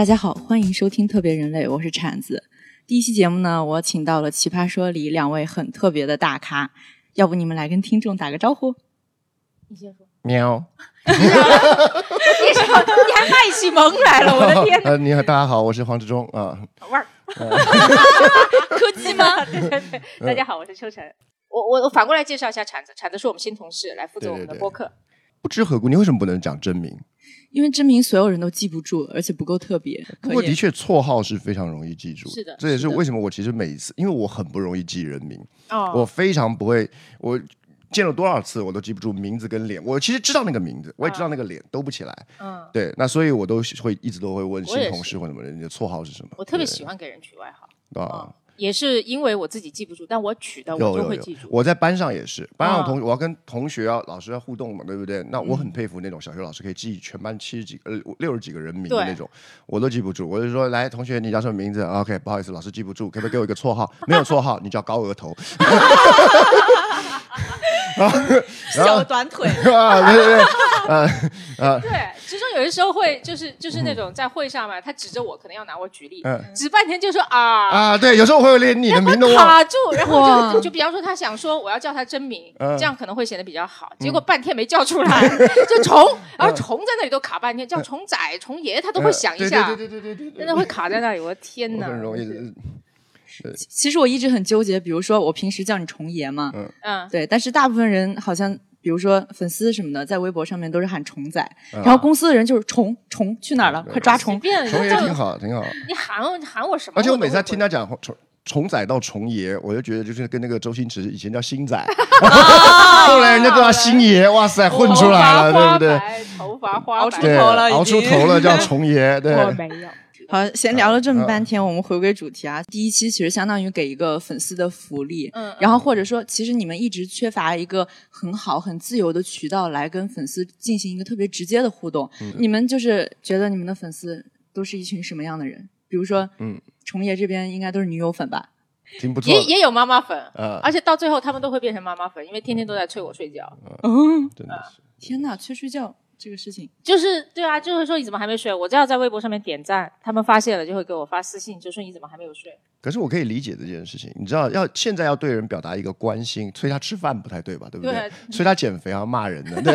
大家好，欢迎收听特别人类，我是铲子。第一期节目呢，我请到了《奇葩说》里两位很特别的大咖，要不你们来跟听众打个招呼？你先说。喵。你什么？你还卖起萌来了？我的天！呃，你好，大家好，我是黄志忠啊。味儿。科技 吗？对对对。大家好，我是秋晨。我我我反过来介绍一下铲子，铲子是我们新同事，来负责我们的播客。不知何故，你为什么不能讲真名？因为真名所有人都记不住，而且不够特别。不过的确，绰号是非常容易记住。是的，这也是为什么我其实每一次，因为我很不容易记人名。哦。我非常不会，我见了多少次我都记不住名字跟脸。我其实知道那个名字，我也知道那个脸，都不起来。嗯。对，那所以我都会一直都会问新同事或什么人，你的绰号是什么？我特别喜欢给人取外号。啊。也是因为我自己记不住，但我取的我就会记住。我在班上也是，班上同我要跟同学要老师要互动嘛，对不对？那我很佩服那种小学老师可以记全班七十几呃六十几个人名的那种，我都记不住。我就说，来，同学，你叫什么名字？OK，不好意思，老师记不住，可不可以给我一个绰号？没有绰号，你叫高额头。小短腿。啊，对对对，啊啊，对，其中有的时候会就是就是那种在会上嘛，他指着我，可能要拿我举例，指半天就说啊啊，对，有时候我会连你的名都卡住，然后就就比方说他想说我要叫他真名，这样可能会显得比较好，结果半天没叫出来，就虫，然后虫在那里都卡半天，叫虫仔、虫爷，他都会想一下，对对对对对，真的会卡在那里，我的天哪，很容易。其实我一直很纠结，比如说我平时叫你虫爷嘛，嗯，对，但是大部分人好像，比如说粉丝什么的，在微博上面都是喊虫仔，然后公司的人就是虫虫去哪儿了，快抓虫，虫爷挺好，挺好。你喊我喊我什么？而且我每次听他讲虫虫仔到虫爷，我就觉得就是跟那个周星驰以前叫星仔，后来人家叫他星爷，哇塞，混出来了，对不对？头发花熬出头了，熬出头了，叫 虫爷，对。我没有。好，闲聊了这么半天，我们回归主题啊。第一期其实相当于给一个粉丝的福利，嗯，然后或者说，其实你们一直缺乏一个很好、很自由的渠道来跟粉丝进行一个特别直接的互动。你们就是觉得你们的粉丝都是一群什么样的人？比如说，嗯，虫爷这边应该都是女友粉吧？挺不错，也也有妈妈粉，嗯，而且到最后他们都会变成妈妈粉，因为天天都在催我睡觉。嗯，真的是，天哪，催睡觉。这个事情就是对啊，就是说你怎么还没睡？我只要在微博上面点赞，他们发现了就会给我发私信，就说你怎么还没有睡？可是我可以理解这件事情，你知道，要现在要对人表达一个关心，催他吃饭不太对吧？对不对？催他减肥要骂人的，对。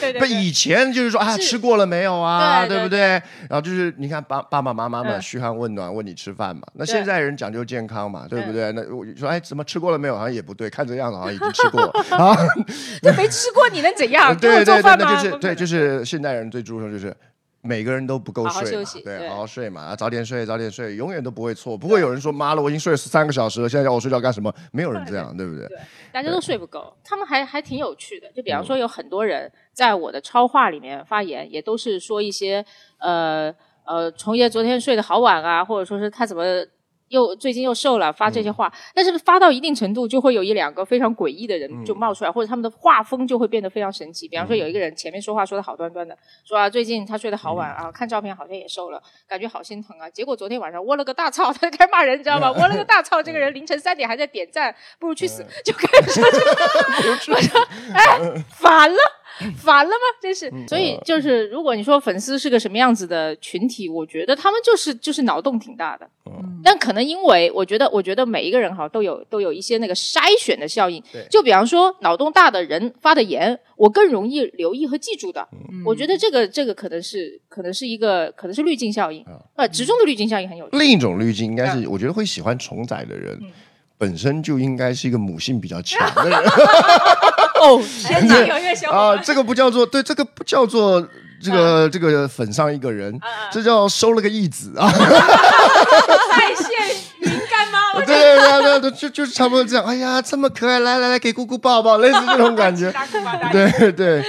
对以前就是说啊，吃过了没有啊？对不对？然后就是你看爸爸爸妈妈们嘘寒问暖，问你吃饭嘛。那现在人讲究健康嘛，对不对？那我说哎，怎么吃过了没有？好像也不对，看这样子好像 已经吃过啊。那没吃过你能怎样？对对对。那就是对，就是现代人最注重就是每个人都不够睡，对，好好睡嘛，早点睡，早点睡，永远都不会错，不会有人说妈了，我已经睡了三个小时了，现在叫我睡觉干什么？没有人这样，对不对？对，大家都睡不够。他们还还挺有趣的，就比方说有很多人在我的超话里面发言，也都是说一些呃呃，虫爷昨天睡得好晚啊，或者说是他怎么。又最近又瘦了，发这些话，但是发到一定程度，就会有一两个非常诡异的人就冒出来，或者他们的画风就会变得非常神奇。比方说，有一个人前面说话说的好端端的，说啊最近他睡得好晚啊，看照片好像也瘦了，感觉好心疼啊。结果昨天晚上窝了个大操，他就开始骂人，你知道吗？窝了个大操，这个人凌晨三点还在点赞，不如去死，就开始说这个，我说哎反了。烦了吗？真是，所以就是，如果你说粉丝是个什么样子的群体，我觉得他们就是就是脑洞挺大的。嗯，但可能因为我觉得，我觉得每一个人哈都有都有一些那个筛选的效应。就比方说脑洞大的人发的言，我更容易留意和记住的。嗯，我觉得这个这个可能是可能是一个可能是滤镜效应。呃，直中的滤镜效应很有。另一种滤镜应该是，我觉得会喜欢虫仔的人，本身就应该是一个母性比较强的人。哦，天哪！啊，这个不叫做对，这个不叫做这个这个粉上一个人，这叫收了个义子啊！在线云干妈，对对对对，就就是差不多这样。哎呀，这么可爱，来来来，给姑姑抱抱，类似这种 感觉。对对，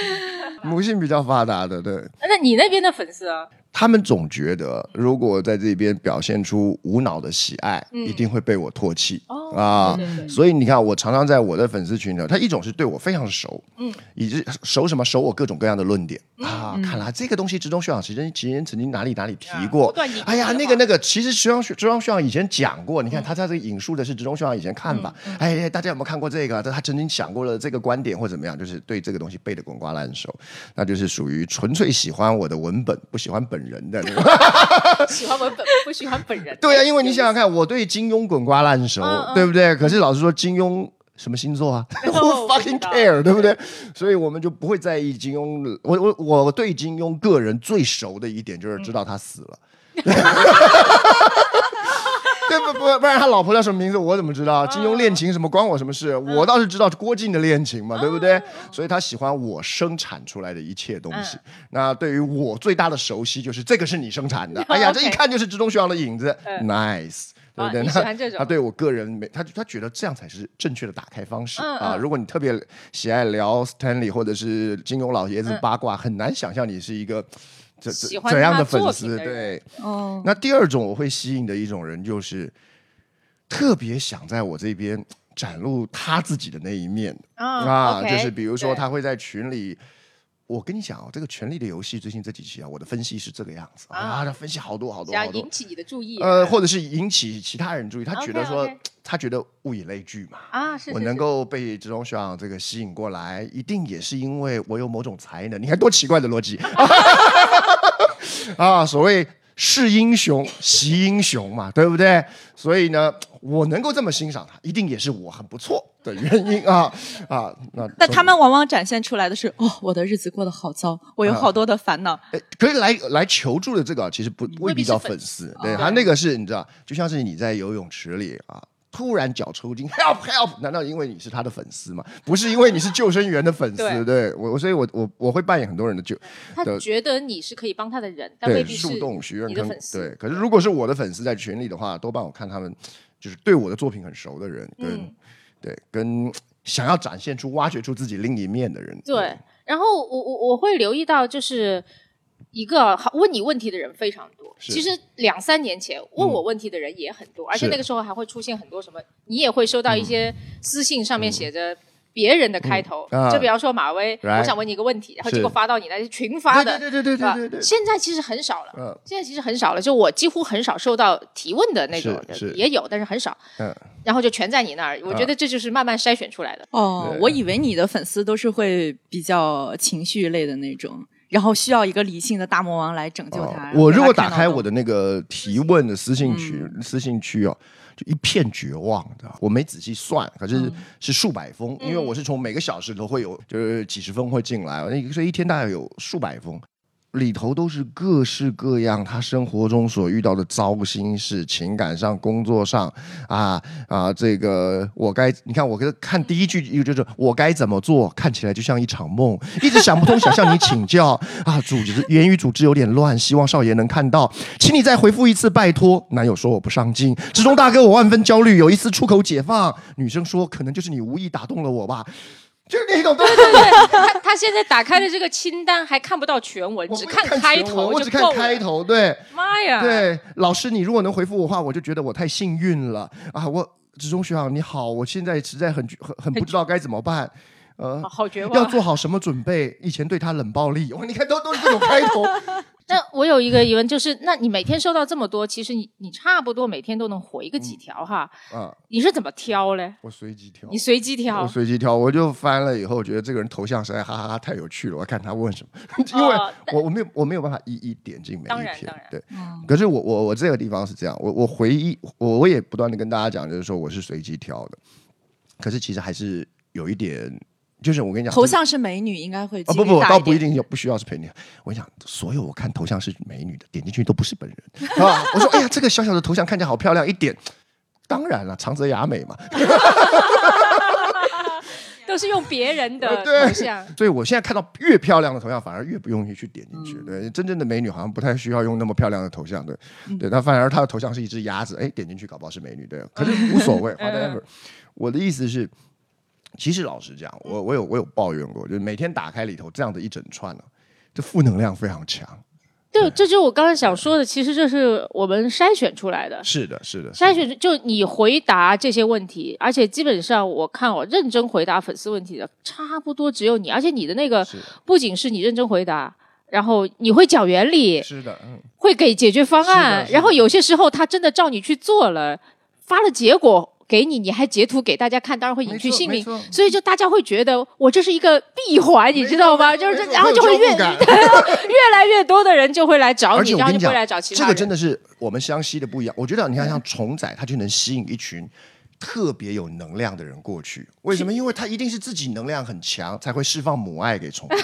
母性比较发达的，对。那你那边的粉丝啊？他们总觉得，如果在这边表现出无脑的喜爱，一定会被我唾弃啊。所以你看，我常常在我的粉丝群里，他一种是对我非常熟，嗯，以及熟什么熟我各种各样的论点啊。看来这个东西，职中学长其实其实曾经哪里哪里提过。哎呀，那个那个，其实职中职中学长以前讲过。你看他在这引述的是职中学长以前看法。哎，大家有没有看过这个？他曾经想过了这个观点或怎么样，就是对这个东西背的滚瓜烂熟，那就是属于纯粹喜欢我的文本，不喜欢本。本人的。喜欢文本，不喜欢本人。对啊，因为你想想看，我对金庸滚瓜烂熟，对不对？可是老实说，金庸什么星座啊？Who fucking care？对不对？所以我们就不会在意金庸。我我我对金庸个人最熟的一点就是知道他死了。对不然他老婆叫什么名字我怎么知道？金庸恋情什么关我什么事？我倒是知道郭靖的恋情嘛，对不对？所以他喜欢我生产出来的一切东西。那对于我最大的熟悉就是这个是你生产的。哎呀，这一看就是之中学阳的影子，nice，对不对？那他对我个人没他他觉得这样才是正确的打开方式啊。如果你特别喜爱聊 Stanley 或者是金庸老爷子八卦，很难想象你是一个。怎怎样的粉丝？对，哦。那第二种我会吸引的一种人，就是特别想在我这边展露他自己的那一面啊，就是比如说他会在群里。我跟你讲哦，这个《权力的游戏》最近这几期啊，我的分析是这个样子啊，他分析好多好多好多，引起你的注意，呃，或者是引起其他人注意，他觉得说，他觉得物以类聚嘛，啊，是，我能够被这种学长这个吸引过来，一定也是因为我有某种才能。你看多奇怪的逻辑 啊！所谓。是英雄惜英雄嘛，对不对？所以呢，我能够这么欣赏他，一定也是我很不错的原因啊啊！那 但他们往往展现出来的是，哦，我的日子过得好糟，我有好多的烦恼。可以来来求助的这个，其实不未必叫粉丝，对他那个是你知道，就像是你在游泳池里啊。突然脚抽筋，help help！难道因为你是他的粉丝吗？不是因为你是救生员的粉丝，对我，所以我我我会扮演很多人的救。他觉得你是可以帮他的人，但未必是你的粉丝。对，可是如果是我的粉丝在群里的话，多半我看他们就是对我的作品很熟的人，跟对跟想要展现出、挖掘出自己另一面的人。对，然后我我我会留意到就是。一个问你问题的人非常多，其实两三年前问我问题的人也很多，而且那个时候还会出现很多什么，你也会收到一些私信，上面写着别人的开头，就比方说马威，我想问你一个问题，然后结果发到你那群发的，对对对对对对。现在其实很少了，现在其实很少了，就我几乎很少收到提问的那种，也有，但是很少。嗯，然后就全在你那儿，我觉得这就是慢慢筛选出来的。哦，我以为你的粉丝都是会比较情绪类的那种。然后需要一个理性的大魔王来拯救他。我如果打开我的那个提问的私信区，私信区哦，就一片绝望的。我没仔细算，可是是数百封，因为我是从每个小时都会有，就是几十封会进来，那所以一天大概有数百封。里头都是各式各样他生活中所遇到的糟心事，情感上、工作上，啊啊，这个我该你看，我跟看第一句就是我该怎么做，看起来就像一场梦，一直想不通，想向你请教 啊，组织言语组织有点乱，希望少爷能看到，请你再回复一次，拜托。男友说我不上进，之中大哥我万分焦虑，有一次出口解放。女生说可能就是你无意打动了我吧。就是那种，对对对，他他现在打开的这个清单还看不到全文，只看开头，我只看开头，对，妈呀，对，老师，你如果能回复我的话，我就觉得我太幸运了。啊！我职中学长你好，我现在实在很很很不知道该怎么办，呃，好绝望，要做好什么准备？以前对他冷暴力，哇，你看都都是这种开头。那我有一个疑问，就是那你每天收到这么多，其实你你差不多每天都能回个几条哈？啊，你是怎么挑嘞？我随机挑。你随机挑？我随机挑，我就翻了以后，觉得这个人头像实在哈哈哈太有趣了，我看他问什么，因为我我没有我没有办法一一点进每一篇，对。可是我我我这个地方是这样，我我回忆我我也不断的跟大家讲，就是说我是随机挑的，可是其实还是有一点。就是我跟你讲，头像是美女，应该会啊不不，倒不一定有，不需要是美女。我跟你讲，所有我看头像是美女的，点进去都不是本人 啊。我说，哎呀，这个小小的头像看起来好漂亮，一点，当然了，长泽雅美嘛，都是用别人的头像。所以我现在看到越漂亮的头像，反而越不容易去点进去。对，真正的美女好像不太需要用那么漂亮的头像对。对，她反而她的头像是一只鸭子，哎，点进去搞不好是美女对，可是无所谓好的 ever。我的意思是。其实老实讲，我我有我有抱怨过，就是每天打开里头这样的一整串呢，这负能量非常强。对，这就是我刚才想说的。其实这是我们筛选出来的。是的，是的。筛选就你回答这些问题，而且基本上我看我认真回答粉丝问题的，差不多只有你。而且你的那个不仅是你认真回答，然后你会讲原理，是的，嗯，会给解决方案，然后有些时候他真的照你去做了，发了结果。给你，你还截图给大家看，当然会隐去姓名，所以就大家会觉得我这是一个闭环，你知道吗？就是这，然后就会越 越来越多的人就会来找你，然后就会来找其他。这个真的是我们湘西的不一样。我觉得你看，像虫仔，他就能吸引一群特别有能量的人过去。为什么？因为他一定是自己能量很强，才会释放母爱给虫。很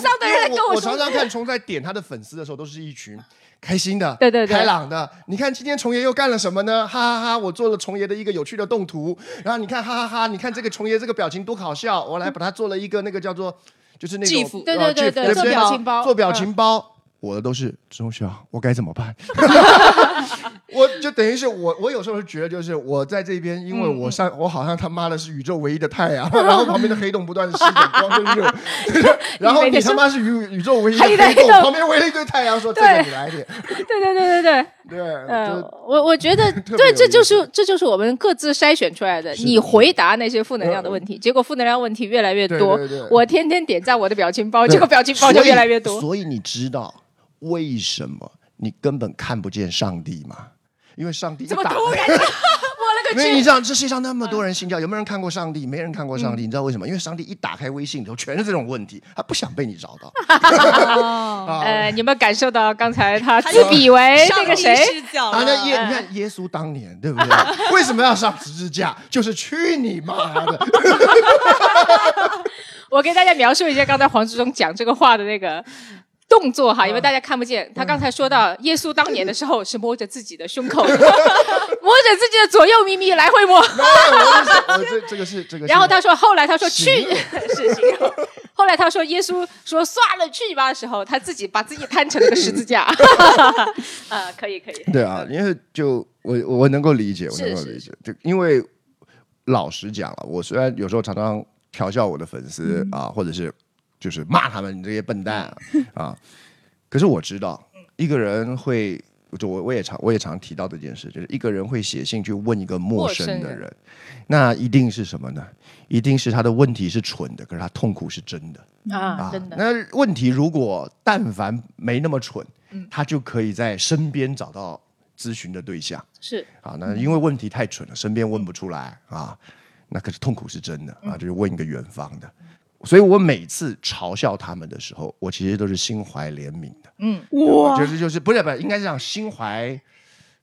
丧的人跟我说，我常常看虫仔点他的粉丝的时候，都是一群。开心的，对对对，开朗的。你看今天虫爷又干了什么呢？哈哈哈！我做了虫爷的一个有趣的动图，然后你看，哈哈哈！你看这个虫爷这个表情多搞笑，我来把它做了一个那个叫做，就是那种对对对对，做表情包，做表情包。我的都是中学，我该怎么办？我就等于是我，我有时候是觉得，就是我在这边，因为我上，我好像他妈的是宇宙唯一的太阳，然后旁边的黑洞不断的吸点光跟热，然后你他妈是宇宇宙唯一的黑洞，旁边围了一堆太阳，说这个你来点，对对对对对对，呃，我我觉得对，这就是这就是我们各自筛选出来的。你回答那些负能量的问题，结果负能量问题越来越多。我天天点赞我的表情包，结果表情包就越来越多。所以你知道。为什么你根本看不见上帝吗？因为上帝怎么突然？我了个去！你知道这世界上那么多人信教，有没有人看过上帝？没人看过上帝。你知道为什么？因为上帝一打开微信里头，全是这种问题，他不想被你找到。呃，你们感受到刚才他自比为那个谁？啊，那耶，你看耶稣当年对不对？为什么要上十字架？就是去你妈的！我给大家描述一下刚才黄志忠讲这个话的那个。动作哈，因为大家看不见。他刚才说到耶稣当年的时候是摸着自己的胸口，摸着自己的左右咪咪来回摸。这这个是这个。然后他说，后来他说去是行。后来他说耶稣说算了去你妈的时候，他自己把自己摊成了个十字架。啊，可以可以。对啊，因为就我我能够理解，我能够理解。就因为老实讲了，我虽然有时候常常调笑我的粉丝啊，或者是。就是骂他们你这些笨蛋啊！可是我知道，一个人会，就我我也常我也常提到这件事，就是一个人会写信去问一个陌生的人，那一定是什么呢？一定是他的问题是蠢的，可是他痛苦是真的啊！真的。那问题如果但凡没那么蠢，他就可以在身边找到咨询的对象。是啊，那因为问题太蠢了，身边问不出来啊，那可是痛苦是真的啊，就是问一个远方的。所以我每次嘲笑他们的时候，我其实都是心怀怜悯的。嗯，哇，就是就是不是不是，应该是讲心怀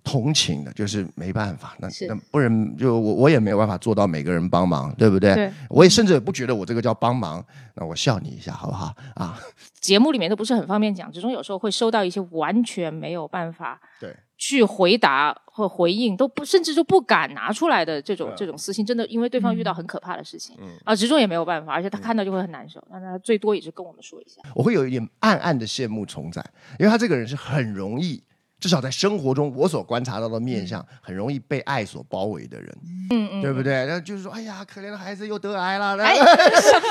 同情的，就是没办法，那那不然就我我也没有办法做到每个人帮忙，对不对？对，我也甚至不觉得我这个叫帮忙。那我笑你一下好不好？啊，节目里面都不是很方便讲，之中有时候会收到一些完全没有办法。对。去回答或回应都不，甚至就不敢拿出来的这种这种私信，真的因为对方遇到很可怕的事情，啊，直中也没有办法，而且他看到就会很难受。那他最多也是跟我们说一下。我会有一点暗暗的羡慕虫仔，因为他这个人是很容易，至少在生活中我所观察到的面相，很容易被爱所包围的人，嗯嗯，对不对？那就是说，哎呀，可怜的孩子又得癌了。哎，什么？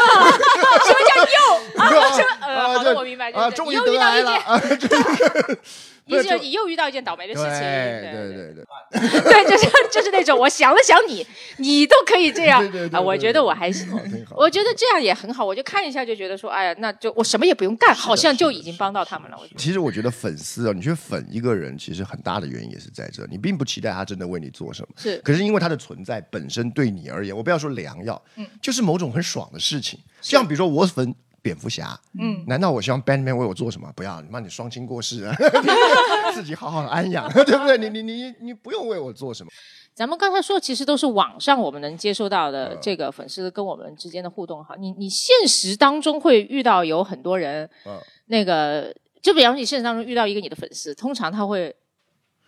什么叫又？啊，好的，我明白，啊，终于得癌了。你就你又遇到一件倒霉的事情，对对对对，对，就是就是那种，我想了想你，你都可以这样。啊，我觉得我还行，我觉得这样也很好，我就看一下就觉得说，哎呀，那就我什么也不用干，好像就已经帮到他们了。我觉得，其实我觉得粉丝啊，你去粉一个人，其实很大的原因也是在这，你并不期待他真的为你做什么，是，可是因为他的存在本身对你而言，我不要说良药，嗯，就是某种很爽的事情，像比如说我粉。蝙蝠侠，嗯，难道我希望 Batman 为我做什么？不要，你妈你双亲过世啊，自己好好的安养，对不对？你你你你不用为我做什么。咱们刚才说，其实都是网上我们能接收到的这个粉丝跟我们之间的互动哈。你你现实当中会遇到有很多人，那个就比方说你现实当中遇到一个你的粉丝，通常他会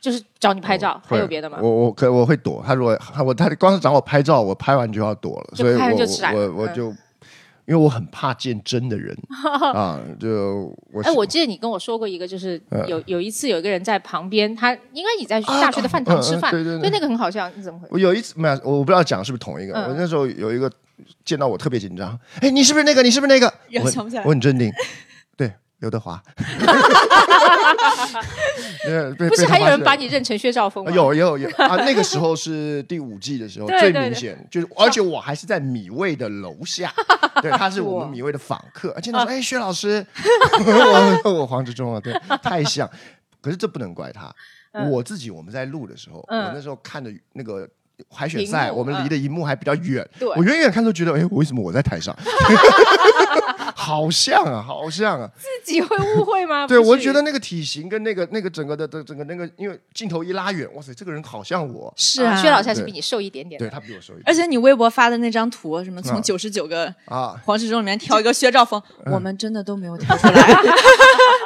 就是找你拍照，还有别的吗？我我可我会躲，他如果我他光是找我拍照，我拍完就要躲了，所以我我我就。因为我很怕见真的人 啊，就我哎，我记得你跟我说过一个，就是有有一次有一个人在旁边，他应该你在大学的饭堂吃饭，对对对，那个很好笑，你怎么回事？我有一次没有，我不知道讲是不是同一个。我那时候有一个见到我特别紧张，哎，你是不是那个？你是不是那个？我想不起来，我很镇定，对。刘德华，不是还有人把你认成薛兆丰吗？有有有。啊！那个时候是第五季的时候，最明显就是，而且我还是在米味的楼下，对，他是我们 米味的访客，而且他说：“哎，薛老师，我我黄志忠啊，对，太像。”可是这不能怪他，我自己我们在录的时候，我那时候看着那个海选赛，我们离的荧幕还比较远，对。我远远看都觉得，哎，为什么我在台上？好像啊，好像啊，自己会误会吗？对，我觉得那个体型跟那个那个整个的的整个那个，因为镜头一拉远，哇塞，这个人好像我，是啊，薛老师还是比你瘦一点点。对他比我瘦一点。而且你微博发的那张图，什么从啊九十九个啊。黄志忠里面挑一个薛兆丰，嗯。我们真的都没有挑出来。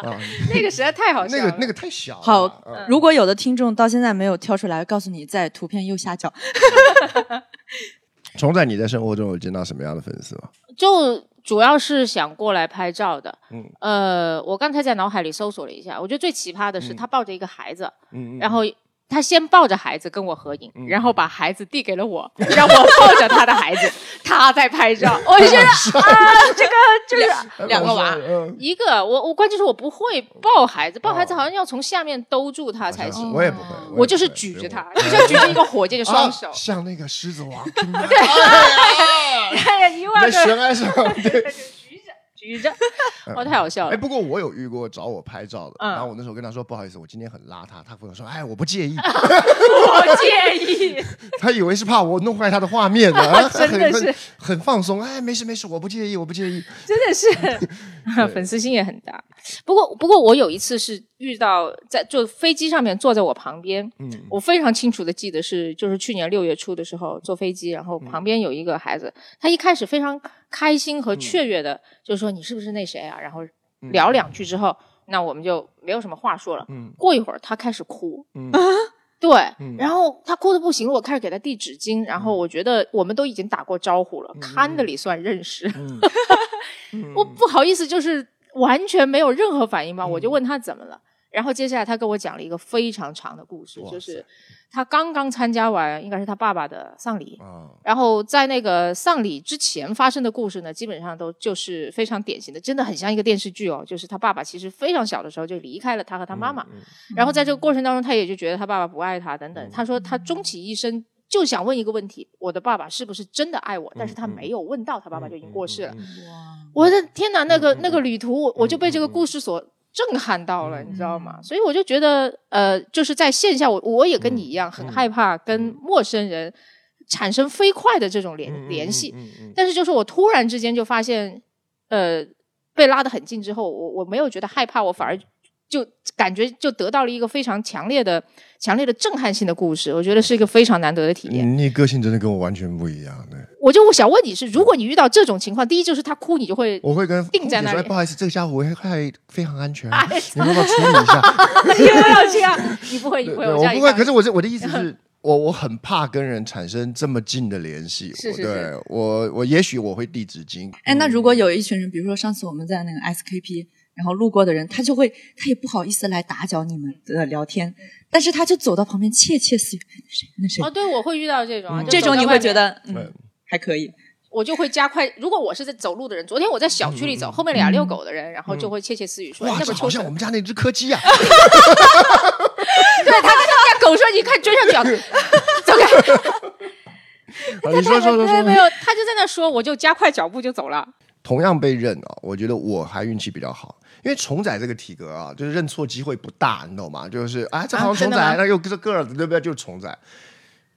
啊，那个实在太好笑了。那个那个太小了，好啊，如果有的听众到现在没有挑出来，告诉你在图片右下角。虫仔，你在生活中有见到什么样的粉丝吗？就主要是想过来拍照的。嗯呃，我刚才在脑海里搜索了一下，我觉得最奇葩的是他抱着一个孩子，然后他先抱着孩子跟我合影，然后把孩子递给了我，让我抱着他的孩子，他在拍照。我觉得啊，这个就是两个娃。嗯，一个我我关键是我不会抱孩子，抱孩子好像要从下面兜住他才行。我也不会，我就是举着他，就像举着一个火箭的双 手啊，像那个狮子王，对，哎呀，一万个在悬崖上，对。举着，哦，太好笑了。哎，不过我有遇过找我拍照的，嗯然后我那时候跟他说不好意思，我今天很邋遢，他跟我说哎我不介意，我介意，他以为是怕我弄坏他的画面呢，啊 真的是。很放松，哎没事没事，我不介意我不介意，真的是 粉丝心也很大。不过，不过我有一次是遇到在就飞机上面坐在我旁边，嗯。我非常清楚的记得是就是去年六月初的时候坐飞机，然后旁边有一个孩子，他一开始非常开心和雀跃的，就说你是不是那谁啊？然后聊两句之后，那我们就没有什么话说了。嗯。过一会儿他开始哭，嗯。对，嗯。然后他哭的不行了，我开始给他递纸巾，然后我觉得我们都已经打过招呼了，看的里算认识，嗯。我不好意思，就是完全没有任何反应吧，我就问他怎么了。然后接下来他跟我讲了一个非常长的故事，就是他刚刚参加完应该是他爸爸的丧礼，嗯然后在那个丧礼之前发生的故事呢，基本上都就是非常典型的，真的很像一个电视剧哦。就是他爸爸其实非常小的时候就离开了他和他妈妈，嗯然后在这个过程当中，他也就觉得他爸爸不爱他等等。他说他终其一生就想问一个问题：我的爸爸是不是真的爱我？但是他没有问到，他爸爸就已经过世了。我的天哪，那个那个旅途，我我就被这个故事所震撼到了，你知道吗？所以我就觉得，呃，就是在线下，我我也跟你一样，很害怕跟陌生人产生飞快的这种联嗯联系。但是就是我突然之间就发现，呃，被拉得很近之后，我我没有觉得害怕，我反而就感觉就得到了一个非常强烈的、强烈的震撼性的故事，我觉得是一个非常难得的体验。嗯你个性真的跟我完全不一样，对。我就想问你是，如果你遇到这种情况，第一就是他哭，你就会我会跟定在那里哎不好意思，这个家伙危害非常安全哎，你要不要处理一下？你不要这样，你不会，你不会，我不会。可是我这我的意思 是，我我很怕跟人产生这么近的联系。是是对是我我也许我会递纸巾。哎，那如果有一群人，比如说上次我们在那个 SKP，然后路过的人，他就会他也不好意思来打搅你们的聊天，但是他就走到旁边窃窃私语，谁那谁哦，，对，我会遇到这种这种你会觉得嗯嗯还可以。我就会加快。如果我是在走路的人，昨天我在小区里走，后面俩遛狗的人，然后就会窃窃私语说：“哎哇，那这个，好像我们家那只柯基啊！对他跟他家狗说，你看追上去了，走开。啊你说说说说。没有，他就在那说，我就加快脚步就走了。同样被认啊，我觉得我还运气比较好，因为虫仔这个体格啊，就是认错机会不大，你懂吗？就是啊，这好像虫仔，那又这个儿子，对不对？就是虫仔。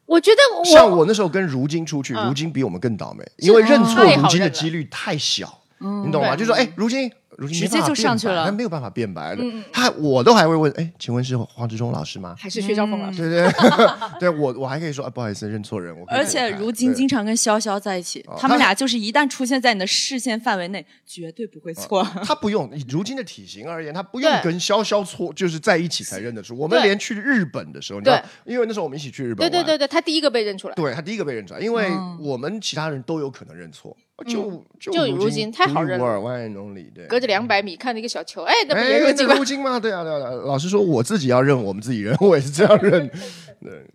我觉得我像我那时候跟如今出去，嗯如今比我们更倒霉，因为认错如今的几率太小，你懂吗？就说哎，如今。如今直接就上去了辩白他没有办法变白的。他我都还会问，哎，请问是黄志忠老师吗？还是薛兆丰老师。对对 对，我我还可以说啊，不好意思，认错人。我而且如今经常跟潇潇在一起哦，他们俩就是一旦出现在你的视线范围内，绝对不会错。他不用以如今的体型而言，他不用跟潇潇错，就是在一起才认得出。我们连去日本的时候，你知道，因为那时候我们一起去日本，对对对对，他第一个被认出来。对他第一个被认出来，因为哦我们其他人都有可能认错，就就就如如今太好认了。隔着两百米看那个小球，哎，那不哎，也入境吗那？入京吗？对啊，对啊。老实说，我自己要认，我们自己认，我也是这样认。对。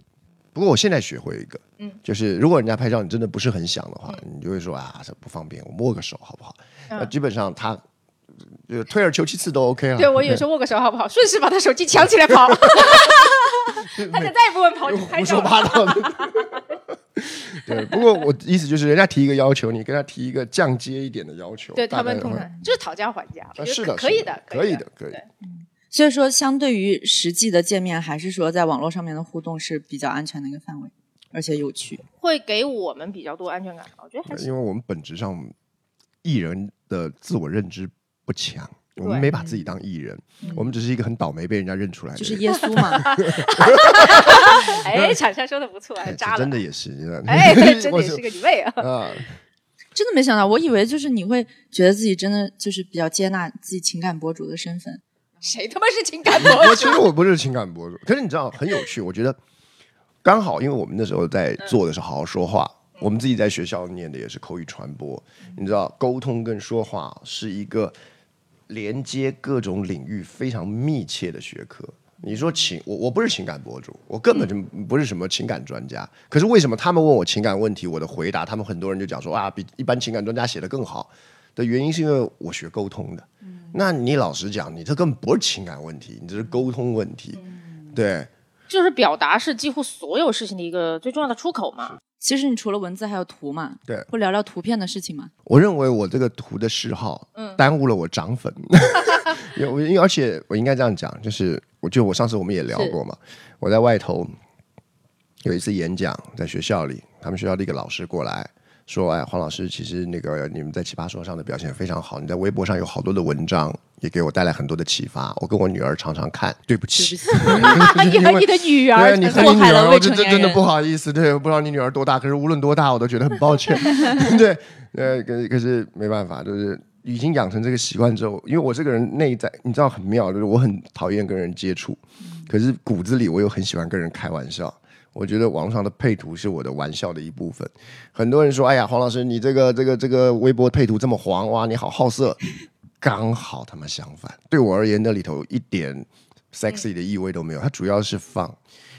不过我现在学会一个，嗯就是如果人家拍照你真的不是很想的话，你就会说啊，这不方便，我握个手好不好？嗯那基本上他就退而求其次都 OK 了。对我有时候握个手好不好？顺势把他手机抢起来跑，他就再也不问跑你拍胡。说八道的。对，不过我意思就是，人家提一个要求，你跟他提一个降阶一点的要求，对他们就是讨价还价，是的，可以的，可以的，可以。所以说，相对于实际的见面，还是说在网络上面的互动是比较安全的一个范围。而且有趣，会给我们比较多安全感。我觉得还是因为我们本质上艺人的自我认知不强。我们没把自己当艺人，我们只是一个很倒霉被人家认出来的，就是耶稣嘛。哎，厂商说的不错，扎了，真的也是，哎，真的也是个女妹啊！真的没想到，我以为就是你会觉得自己真的就是比较接纳自己情感博主的身份。谁他妈是情感博主？其实我不是情感博主，可是你知道很有趣，我觉得刚好，因为我们那时候在做的是好好说话，我们自己在学校念的也是口语传播，你知道沟通跟说话是一个。连接各种领域非常密切的学科。你说情，我我不是情感博主，我根本就不是什么情感专家。可是为什么他们问我情感问题，我的回答，他们很多人就讲说啊，比一般情感专家写的更好。的原因是因为我学沟通的。那你老实讲，你这根本不是情感问题，你这是沟通问题。对，就是表达是几乎所有事情的一个最重要的出口嘛。其实你除了文字还有图嘛？对，会聊聊图片的事情吗？我认为我这个图的嗜好，嗯，耽误了我涨粉。因为，因为而且我应该这样讲，就是我就我上次我们也聊过嘛，我在外头有一次演讲，在学校里，他们学校的一个老师过来。说哎，黄老师，其实那个你们在奇葩说上的表现非常好，你在微博上有好多的文章，也给我带来很多的启发。我跟我女儿常常看，对不起，你和 你的女儿，你和你女儿，我真真的不好意思，对，我不知道你女儿多大，可是无论多大，我都觉得很抱歉，对，呃，可可是没办法，就是已经养成这个习惯之后，因为我这个人内在你知道很妙，就是我很讨厌跟人接触，可是骨子里我又很喜欢跟人开玩笑。我觉得网络上的配图是我的玩笑的一部分。很多人说：“哎呀，黄老师，你这个这个这个微博配图这么黄哇，你好好色。”刚好他们相反，对我而言，那里头一点 sexy 的意味都没有，它主要是放。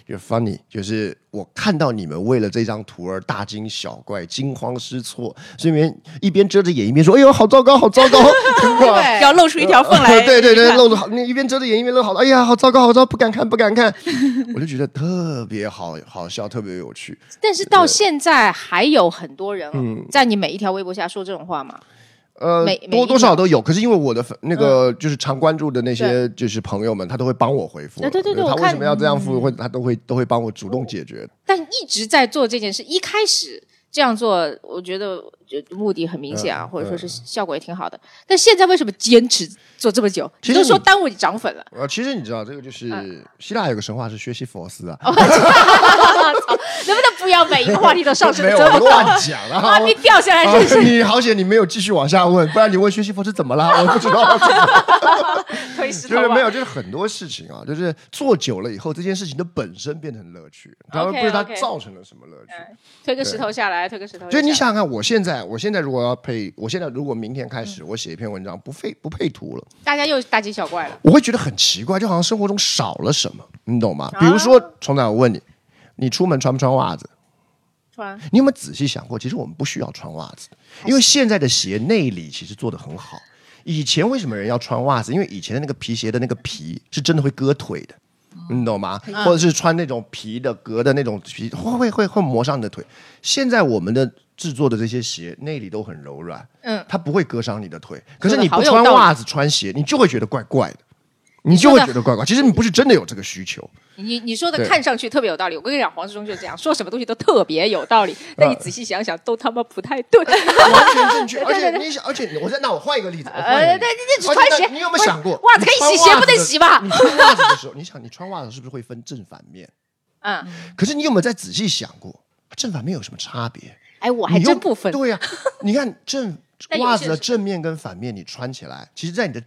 就 funny，就是我看到你们为了这张图而大惊小怪、惊慌失措，所以一边遮着眼一边说：“哎呦，好糟糕，好糟糕！”对，要露出一条缝来。对对对，露着好，你一边遮着眼一边露好，哎呀，好糟糕，好糟，不敢看，不敢看。我就觉得特别好好笑，特别有趣。但是到现在还有很多人在你每一条微博下说这种话吗？呃，多多少都有，可是因为我的那个就是常关注的那些就是朋友们，他都会帮我回复。对对对，他为什么要这样复？会他都会都会帮我主动解决。但一直在做这件事，一开始这样做，我觉得就目的很明显啊，或者说是效果也挺好的。但现在为什么坚持做这么久？其实说耽误你涨粉了。呃，其实你知道这个就是希腊有个神话是薛西佛斯啊。能不能不要每一个话题都上升？没有乱讲了，画面掉下来就是。你好险，你没有继续往下问，不然你问薛西佛斯怎么了？我不知道。就是没有，就是很多事情啊，就是做久了以后，这件事情的本身变成乐趣，然后不知道它造成了什么乐趣。推个石头下来，推个石头。就你想想看，我现在，我现在如果要配，我现在如果明天开始我写一篇文章，不配不配图了，大家又大惊小怪了。我会觉得很奇怪，就好像生活中少了什么，你懂吗？比如说，从长，我问你。你出门穿不穿袜子？穿。你有没有仔细想过？其实我们不需要穿袜子，因为现在的鞋内里其实做的很好。以前为什么人要穿袜子？因为以前的那个皮鞋的那个皮是真的会割腿的，你懂吗？或者是穿那种皮的革的那种皮，会会会会磨伤你的腿。现在我们的制作的这些鞋内里都很柔软，嗯，它不会割伤你的腿。可是你不穿袜子穿鞋，你就会觉得怪怪的。你就会觉得怪怪，其实你不是真的有这个需求。你你说的看上去特别有道理，我跟你讲，黄志忠就是这样说，什么东西都特别有道理。但你仔细想想，都他妈不太对。完全正确，而且你想，而且我再那我换一个例子。呃，对，你你穿鞋，你有没有想过，袜子可以洗，鞋不能洗吧？你穿袜子的时候，你想你穿袜子是不是会分正反面？嗯。可是你有没有再仔细想过，正反面有什么差别？哎，我还真不分。对呀，你看正 袜子的正面跟反面，你穿起来，其实，在你的。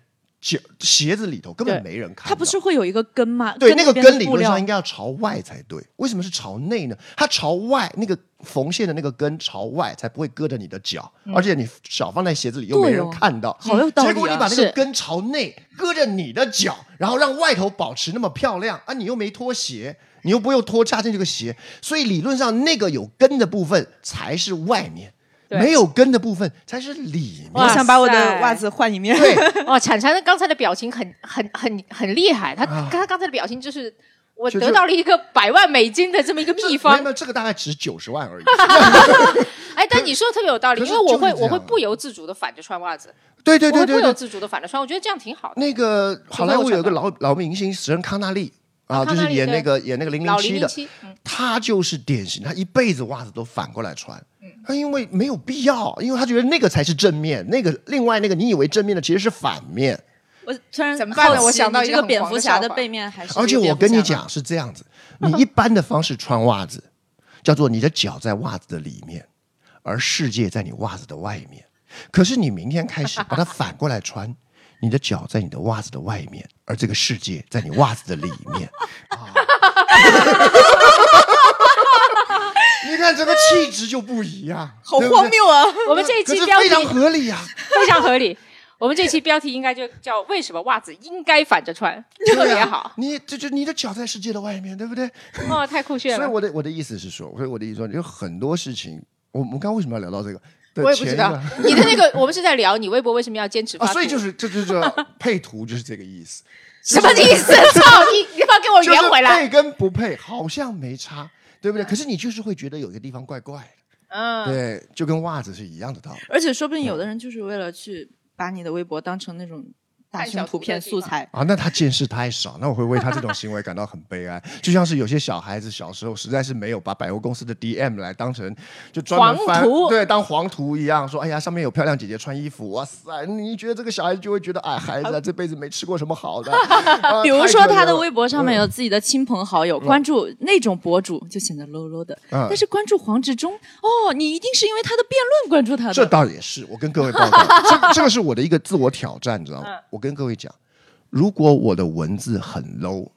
鞋鞋子里头根本没人看，它不是会有一个根吗？对，那个根理论上应该要朝外才对。为什么是朝内呢？它朝外，那个缝线的那个根朝外，才不会硌着你的脚。而且你脚放在鞋子里又没人看到，好有道理。结果你把那个根朝内，硌着你的脚，然后让外头保持那么漂亮啊！你又没脱鞋，你又不用脱加进这个鞋，所以理论上那个有根的部分才是外面。没有跟的部分才是里面。我想把我的袜子换一面。对，哇，铲铲的刚才的表情很很很很厉害，他他刚才的表情就是我得到了一个百万美金的这么一个秘方。那，这个大概值九十万而已。哎，但你说的特别有道理，因为我会我会不由自主的反着穿袜子。对对对对，不由自主的反着穿，我觉得这样挺好的。那个好莱坞有一个老老明星史恩康纳利，啊，就是演那个演那个零零七的，嗯，他就是典型，他一辈子袜子都反过来穿，他因为没有必要，因为他觉得那个才是正面，那个另外那个你以为正面的其实是反面。我突然怎么办呢？我想到一个蝙蝠侠的背面还是，而且我跟你讲是这样子，你一般的方式穿袜子，叫做你的脚在袜子的里面，而世界在你袜子的外面。可是你明天开始把它反过来穿。你的脚在你的袜子的外面，而这个世界在你袜子的里面。你看这个气质就不一样，好荒谬啊！我们这一期标题非常合理啊，非常合理。我们这期标题应该就叫“为什么袜子应该反着穿”，特别好。你这就你的脚在世界的外面，对不对？哦，太酷炫了。所以我的我的意思是说，所以我的意思说，有很多事情，我我们刚为什么要聊到这个？我也不知道 你的那个，我们是在聊你微博为什么要坚持发所以就是这就是 配图就是这个意思。什么意思？操你！你要给我圆回来。配跟不配好像没差，对不对？可是你就是会觉得有个地方怪怪的。嗯，对，就跟袜子是一样的道理。而且说不定有的人就是为了去把你的微博当成那种。大型图片素材啊，那他见识太少，那我会为他这种行为感到很悲哀。就像是有些小孩子小时候实在是没有把百货公司的 DM 来当成就专门翻对当黄图一样，说哎呀上面有漂亮姐姐穿衣服，哇塞！你觉得这个小孩子就会觉得哎孩子这辈子没吃过什么好的。比如说他的微博上面有自己的亲朋好友关注那种博主，就显得 low low 的。但是关注黄志忠，哦，你一定是因为他的辩论关注他的。这倒也是，我跟各位报告，这这个是我的一个自我挑战，你知道吗？我。跟各位讲，如果我的文字很 low，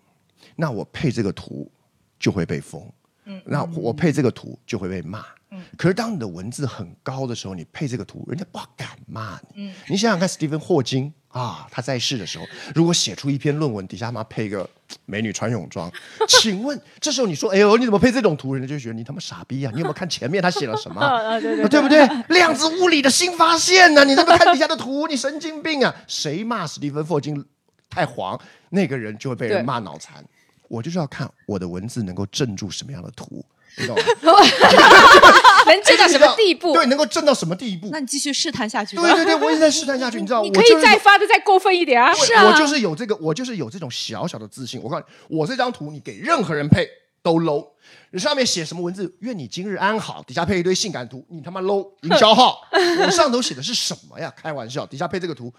那我配这个图就会被封。嗯，那我配这个图就会被骂。嗯，可是当你的文字很高的时候，你配这个图，人家不敢骂你。嗯，你想想看，史蒂芬霍金啊，他在世的时候，如果写出一篇论文，底下妈配一个 美女穿泳装，请问这时候你说，哎呦，你怎么配这种图？人家就觉得你他妈傻逼啊！你有没有看前面他写了什么？对不对？量子物理的新发现呢？你他妈看底下的图？你神经病啊！谁骂史蒂芬霍金太黄，那个人就会被人骂脑残。我就是要看我的文字能够镇住什么样的图，你懂吗？能震到什么地步？对，能够震到什么地步？那你继续试探下去。对对对，我一直在试探下去，你知道？你可以再发的再过分一点啊！是啊，我就是有这个，我就是有这种小小的自信。我告诉你，我这张图你给任何人配都 low。上面写什么文字？愿你今日安好。底下配一堆性感图，你他妈 low 营销号。我上头写的是什么呀？开玩笑，底下配这个图。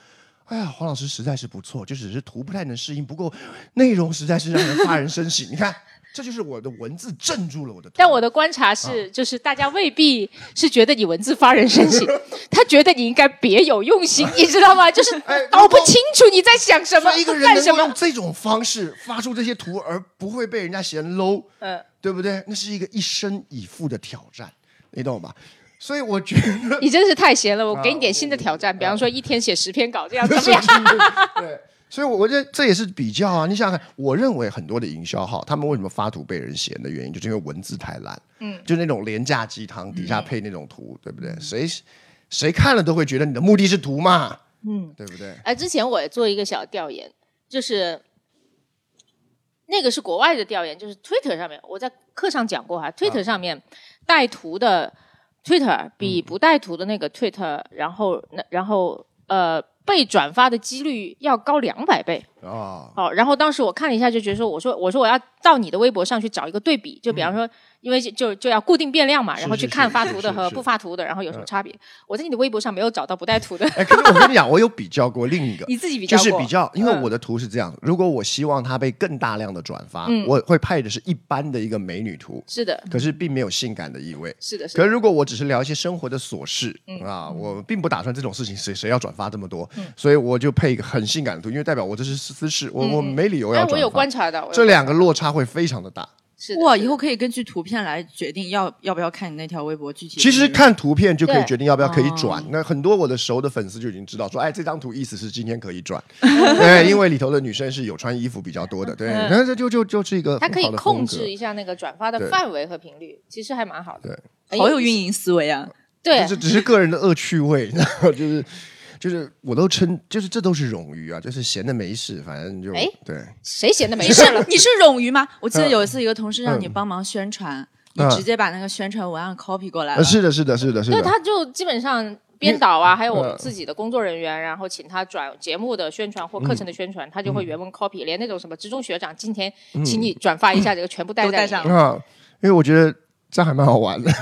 哎呀，黄老师实在是不错，就只是图不太能适应，不过内容实在是让人发人深省。你看，这就是我的文字镇住了我的。但我的观察是，就是大家未必是觉得你文字发人深省，他觉得你应该别有用心，你知道吗？就是搞不清楚你在想什么，一个人能够用这种方式发出这些图，而不会被人家嫌 low，嗯，对不对？那是一个一生以赴的挑战，你懂吧？所以我觉得你真是太闲了，我给你点新的挑战，比方说一天写十篇稿，这样 怎么样？对，所以我觉得这也是比较啊。你想想看，我认为很多的营销号，他们为什么发图被人嫌的原因，就是因为文字太烂，嗯，就那种廉价鸡汤底下配那种图，对不对？谁谁看了都会觉得你的目的是图嘛，嗯，对不对？哎，之前我也做一个小调研，就是那个是国外的调研，就是 Twitter 上面，我在课上讲过哈，Twitter 上面。带图的 Twitter 比不带图的那个 Twitter，然后那然后呃被转发的几率要高两百倍。哦。好，然后当时我看了一下，就觉得说，我说我说我要到你的微博上去找一个对比，就比方说。因为就就要固定变量嘛，然后去看发图的和不发图的，然后有什么差别？我在你的微博上没有找到不带图的。哎，可是我跟你讲，我有比较过另一个，你自己比较就是比较，因为我的图是这样，如果我希望它被更大量的转发，我会派的是一般的一个美女图，是的，可是并没有性感的意味，是的。可是如果我只是聊一些生活的琐事啊，我并不打算这种事情谁谁要转发这么多，所以我就配一个很性感的图，因为代表我这是私事，我我没理由要。我有观察到，这两个落差会非常的大。是哇，以后可以根据图片来决定要要不要看你那条微博具体。其实看图片就可以决定要不要可以转。那很多我的熟的粉丝就已经知道说，哎，这张图意思是今天可以转，对，因为里头的女生是有穿衣服比较多的，对，那这就就就是一个。它可以控制一下那个转发的范围和频率，其实还蛮好的。对，好有运营思维啊。对，这只是个人的恶趣味，然后就是。就是我都称，就是这都是冗余啊，就是闲的没事，反正就哎，对，谁闲的没事了？你是冗余吗？我记得有一次，一个同事让你帮忙宣传，你直接把那个宣传文案 copy 过来了。是的，是的，是的，是的。对，他就基本上编导啊，还有我们自己的工作人员，然后请他转节目的宣传或课程的宣传，他就会原文 copy，连那种什么职中学长，今天请你转发一下这个，全部带在上。啊，因为我觉得这还蛮好玩的。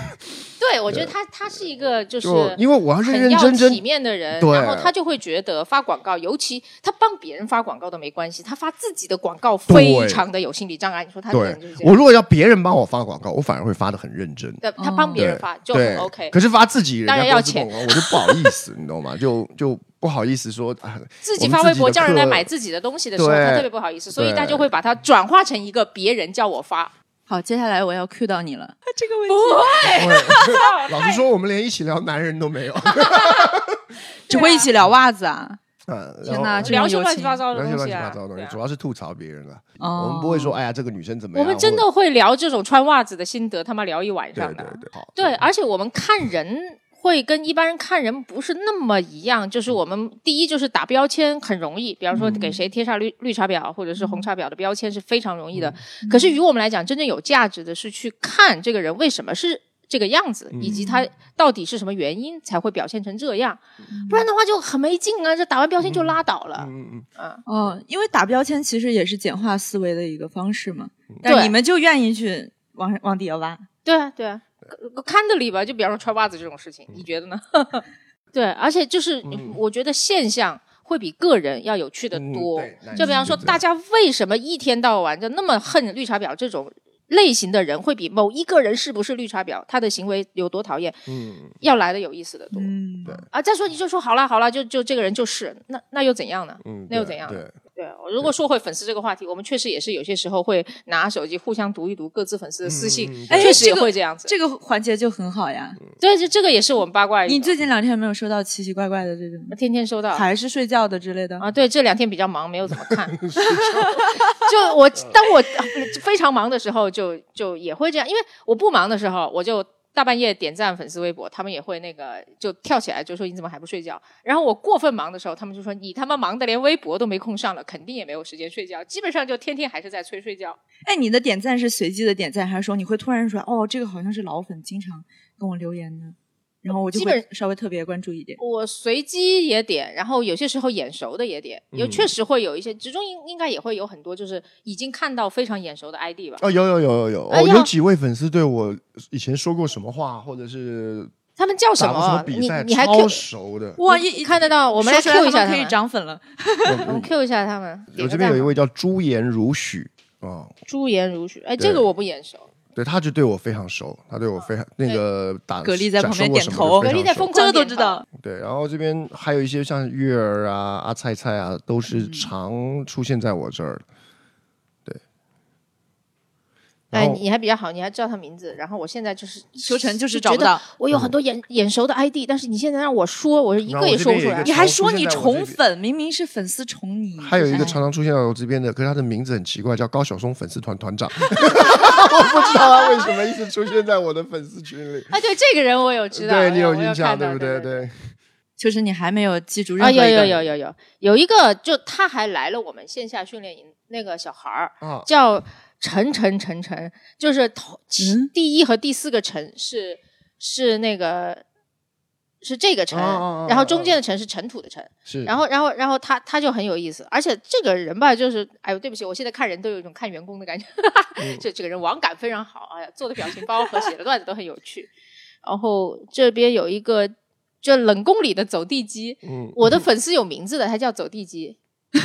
对，我觉得他他是一个就是因为我要认认真真体面的人，然后他就会觉得发广告，尤其他帮别人发广告都没关系，他发自己的广告非常的有心理障碍。你说他对，我如果要别人帮我发广告，我反而会发的很认真。他帮别人发就很 OK，可是发自己当然要钱，我就不好意思，你懂吗？就就不好意思说自己发微博叫人来买自己的东西的时候，他特别不好意思，所以他就会把它转化成一个别人叫我发。好，接下来我要 Q 到你了。这个问题不会。老实说，我们连一起聊男人都没有，只会一起聊袜子啊。嗯，天哪，聊些乱七八糟的东西啊，主要是吐槽别人了。我们不会说，哎呀，这个女生怎么样？我们真的会聊这种穿袜子的心得，他妈聊一晚上的。对对对，对，而且我们看人。会跟一般人看人不是那么一样，就是我们第一就是打标签很容易，比方说给谁贴上绿绿茶婊或者是红茶婊的标签是非常容易的。可是于我们来讲，真正有价值的是去看这个人为什么是这个样子，以及他到底是什么原因才会表现成这样，不然的话就很没劲啊！这打完标签就拉倒了。嗯嗯嗯。哦，因为打标签其实也是简化思维的一个方式嘛。但你们就愿意去往往底下挖。对啊，对啊。看得里吧，就比方说穿袜子这种事情，你觉得呢？对，而且就是我觉得现象会比个人要有趣的多。就比方说，大家为什么一天到晚就那么恨绿茶婊这种类型的人，会比某一个人是不是绿茶婊，他的行为有多讨厌，要来的有意思的多。对啊，再说你就说好了好了，就就这个人就是，那那又怎样呢？那又怎样？对，我如果说回粉丝这个话题，我们确实也是有些时候会拿手机互相读一读各自粉丝的私信，确实也会这样子。这个环节就很好呀。对，这这个也是我们八卦。你最近两天没有收到奇奇怪怪的这种？天天收到，还是睡觉的之类的啊？对，这两天比较忙，没有怎么看。就我当我非常忙的时候，就就也会这样，因为我不忙的时候，我就。大半夜点赞粉丝微博，他们也会那个就跳起来就说你怎么还不睡觉？然后我过分忙的时候，他们就说你他妈忙的连微博都没空上了，肯定也没有时间睡觉。基本上就天天还是在催睡觉。哎，你的点赞是随机的点赞，还是说你会突然说哦，这个好像是老粉，经常跟我留言呢？然后我就会稍微特别关注一点。我随机也点，然后有些时候眼熟的也点，有确实会有一些，其中应应该也会有很多，就是已经看到非常眼熟的 ID 吧。哦，有有有有有，哦，有几位粉丝对我以前说过什么话，或者是他们叫什么？你你还 Q 熟的哇？一看得到，我们来 Q 一下，可以涨粉了。我们 Q 一下他们。我这边有一位叫朱颜如许啊，朱颜如许，哎，这个我不眼熟。对，他就对我非常熟，他对我非常那个打蛤蜊在旁边点头，蛤蜊在疯狂这个都知道。对，然后这边还有一些像月儿啊、阿菜菜啊，都是常出现在我这儿。哎，你还比较好，你还知道他名字。然后我现在就是秋成，就是找不到。我有很多眼眼熟的 ID，但是你现在让我说，我一个也说不出来。你还说你宠粉，明明是粉丝宠你。还有一个常常出现在我这边的，可是他的名字很奇怪，叫高晓松粉丝团团长。我不知道他为什么一直出现在我的粉丝群里。啊，对，这个人我有知道，对你有印象，对不对？对。就是你还没有记住任何一个。有有有有有有一个，就他还来了我们线下训练营，那个小孩儿叫。陈陈陈陈，就是头第一和第四个陈是是那个是这个陈，然后中间的陈是尘土的尘，是，然后然后然后他他就很有意思，而且这个人吧，就是哎呦对不起，我现在看人都有一种看员工的感觉，就这个人网感非常好，哎呀做的表情包和写的段子都很有趣，然后这边有一个就冷宫里的走地鸡，我的粉丝有名字的，他叫走地鸡。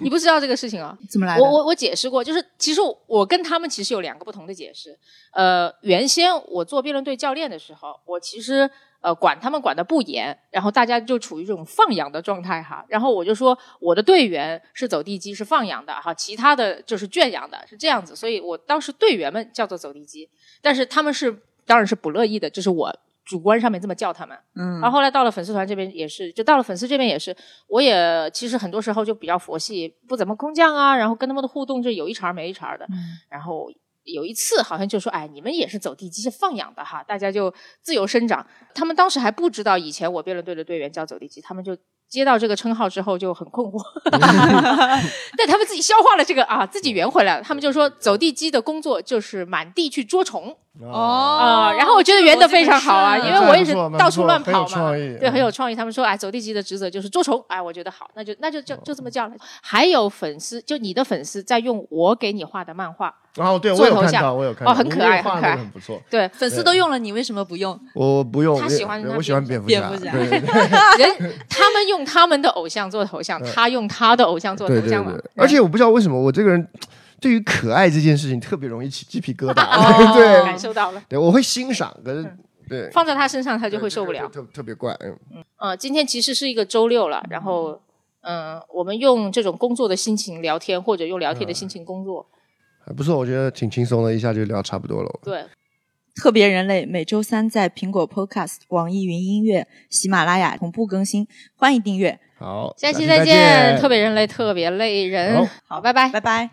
你不知道这个事情啊？怎么来的？我我我解释过，就是其实我跟他们其实有两个不同的解释。呃，原先我做辩论队教练的时候，我其实呃管他们管的不严，然后大家就处于这种放养的状态哈。然后我就说我的队员是走地鸡，是放养的哈，其他的就是圈养的，是这样子。所以我当时队员们叫做走地鸡，但是他们是当然是不乐意的，这是我。主观上面这么叫他们，嗯，然后后来到了粉丝团这边也是，就到了粉丝这边也是，我也其实很多时候就比较佛系，不怎么空降啊，然后跟他们的互动就有一茬没一茬的，嗯然后有一次好像就说，哎，你们也是走地鸡是放养的哈，大家就自由生长。他们当时还不知道以前我辩论队的队员叫走地鸡，他们就接到这个称号之后就很困惑，但他们自己消化了这个啊，自己圆回来了。他们就说走地鸡的工作就是满地去捉虫。哦，然后我觉得圆的非常好啊，因为我也是到处乱跑嘛，对，很有创意。他们说，哎，走地鸡的职责就是捉虫，哎，我觉得好，那就那就就就这么叫了。还有粉丝，就你的粉丝在用我给你画的漫画，然后对我有看到，我有看到，哦，很可爱，很可爱，很不错。对，粉丝都用了，你为什么不用？我不用，他喜欢，我喜欢蝙蝠侠。人他们用他们的偶像做头像，他用他的偶像做头像嘛。而且我不知道为什么我这个人。对于可爱这件事情特别容易起鸡皮疙瘩，对，感受到了。对，我会欣赏，可是对放在他身上他就会受不了，特特别怪。嗯嗯，今天其实是一个周六了，然后嗯，我们用这种工作的心情聊天，或者用聊天的心情工作，还不错，我觉得挺轻松的，一下就聊差不多了。对，特别人类每周三在苹果 Podcast、网易云音乐、喜马拉雅同步更新，欢迎订阅。好，下期再见。特别人类特别累人，好，拜拜，拜拜。